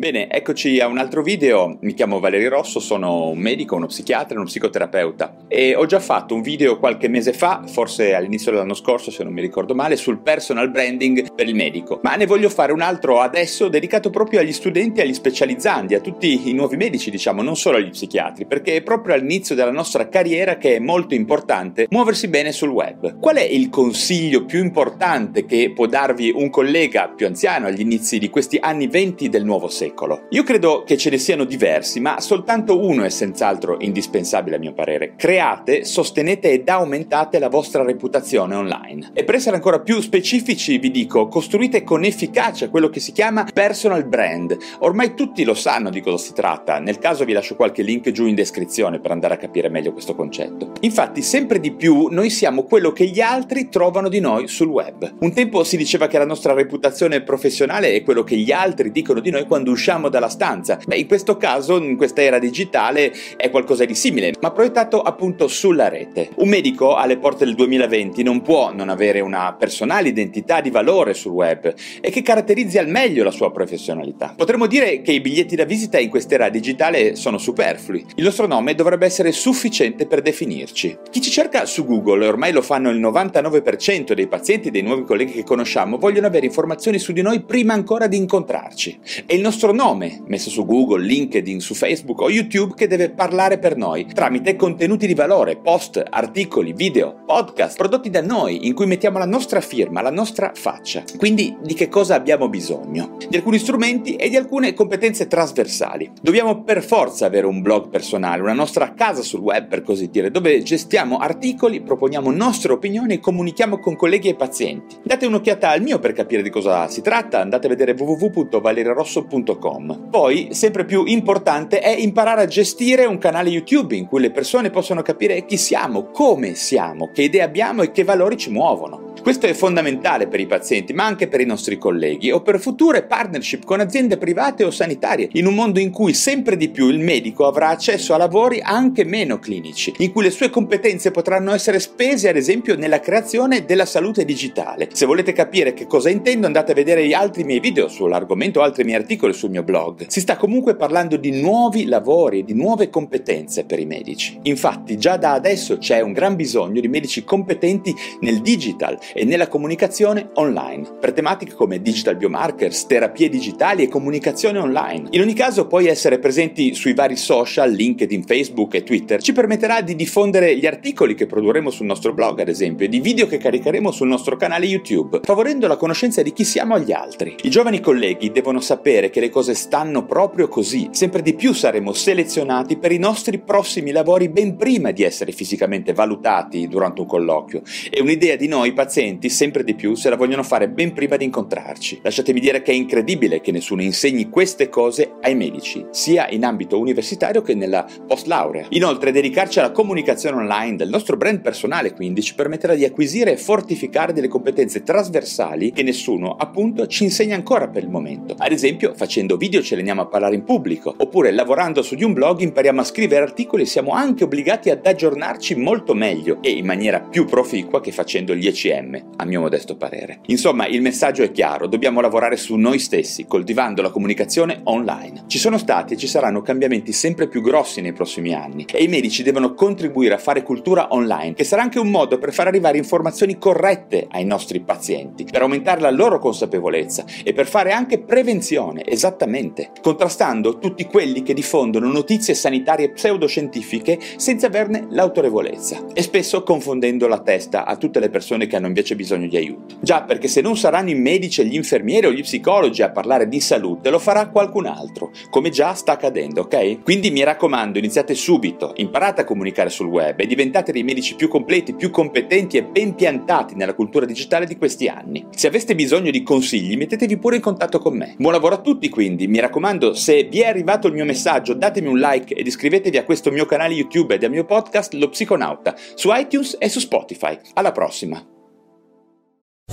Bene, eccoci a un altro video. Mi chiamo Valerio Rosso, sono un medico, uno psichiatra, uno psicoterapeuta e ho già fatto un video qualche mese fa, forse all'inizio dell'anno scorso se non mi ricordo male, sul personal branding per il medico. Ma ne voglio fare un altro adesso dedicato proprio agli studenti, agli specializzandi, a tutti i nuovi medici, diciamo, non solo agli psichiatri, perché è proprio all'inizio della nostra carriera che è molto importante muoversi bene sul web. Qual è il consiglio più importante che può darvi un collega più anziano agli inizi di questi anni 20 del nuovo secolo? Secolo. Io credo che ce ne siano diversi, ma soltanto uno è senz'altro indispensabile a mio parere. Create, sostenete ed aumentate la vostra reputazione online. E per essere ancora più specifici vi dico, costruite con efficacia quello che si chiama personal brand. Ormai tutti lo sanno di cosa si tratta, nel caso vi lascio qualche link giù in descrizione per andare a capire meglio questo concetto. Infatti sempre di più noi siamo quello che gli altri trovano di noi sul web. Un tempo si diceva che la nostra reputazione professionale è quello che gli altri dicono di noi quando usciamo dalla stanza. Beh, in questo caso, in questa era digitale, è qualcosa di simile, ma proiettato appunto sulla rete. Un medico alle porte del 2020 non può non avere una personale identità di valore sul web e che caratterizzi al meglio la sua professionalità. Potremmo dire che i biglietti da visita in quest'era digitale sono superflui. Il nostro nome dovrebbe essere sufficiente per definirci. Chi ci cerca su Google, e ormai lo fanno il 99% dei pazienti e dei nuovi colleghi che conosciamo, vogliono avere informazioni su di noi prima ancora di incontrarci. E il nostro nome, messo su Google, LinkedIn, su Facebook o YouTube, che deve parlare per noi, tramite contenuti di valore, post, articoli, video, podcast, prodotti da noi, in cui mettiamo la nostra firma, la nostra faccia. Quindi di che cosa abbiamo bisogno? Di alcuni strumenti e di alcune competenze trasversali. Dobbiamo per forza avere un blog personale, una nostra casa sul web, per così dire, dove gestiamo articoli, proponiamo nostre opinioni e comunichiamo con colleghi e pazienti. Date un'occhiata al mio per capire di cosa si tratta, andate a vedere www.valerirosso.com. Poi, sempre più importante è imparare a gestire un canale YouTube in cui le persone possono capire chi siamo, come siamo, che idee abbiamo e che valori ci muovono. Questo è fondamentale per i pazienti, ma anche per i nostri colleghi o per future partnership con aziende private o sanitarie, in un mondo in cui sempre di più il medico avrà accesso a lavori anche meno clinici, in cui le sue competenze potranno essere spese ad esempio nella creazione della salute digitale. Se volete capire che cosa intendo andate a vedere gli altri miei video sull'argomento o altri miei articoli sul mio blog. Si sta comunque parlando di nuovi lavori e di nuove competenze per i medici. Infatti già da adesso c'è un gran bisogno di medici competenti nel digital e nella comunicazione online, per tematiche come digital biomarkers, terapie digitali e comunicazione online. In ogni caso, poi essere presenti sui vari social, LinkedIn, Facebook e Twitter, ci permetterà di diffondere gli articoli che produrremo sul nostro blog, ad esempio, e di video che caricheremo sul nostro canale YouTube, favorendo la conoscenza di chi siamo agli altri. I giovani colleghi devono sapere che le cose stanno proprio così. Sempre di più saremo selezionati per i nostri prossimi lavori ben prima di essere fisicamente valutati durante un colloquio. E un'idea di noi pazienti sempre di più se la vogliono fare ben prima di incontrarci. Lasciatemi dire che è incredibile che nessuno insegni queste cose ai medici, sia in ambito universitario che nella post laurea. Inoltre, dedicarci alla comunicazione online del nostro brand personale, quindi, ci permetterà di acquisire e fortificare delle competenze trasversali che nessuno, appunto, ci insegna ancora per il momento. Ad esempio, facendo video ci alleniamo a parlare in pubblico, oppure lavorando su di un blog impariamo a scrivere articoli e siamo anche obbligati ad aggiornarci molto meglio e in maniera più proficua che facendo gli ECM a mio modesto parere. Insomma, il messaggio è chiaro, dobbiamo lavorare su noi stessi, coltivando la comunicazione online. Ci sono stati e ci saranno cambiamenti sempre più grossi nei prossimi anni e i medici devono contribuire a fare cultura online, che sarà anche un modo per far arrivare informazioni corrette ai nostri pazienti, per aumentare la loro consapevolezza e per fare anche prevenzione, esattamente, contrastando tutti quelli che diffondono notizie sanitarie pseudoscientifiche senza averne l'autorevolezza e spesso confondendo la testa a tutte le persone che hanno invece bisogno di aiuto. Già, perché se non saranno i medici e gli infermieri o gli psicologi a parlare di salute, lo farà qualcun altro, come già sta accadendo, ok? Quindi mi raccomando, iniziate subito, imparate a comunicare sul web e diventate dei medici più completi, più competenti e ben piantati nella cultura digitale di questi anni. Se aveste bisogno di consigli, mettetevi pure in contatto con me. Buon lavoro a tutti quindi, mi raccomando, se vi è arrivato il mio messaggio, datemi un like ed iscrivetevi a questo mio canale YouTube ed al mio podcast Lo Psiconauta su iTunes e su Spotify. Alla prossima!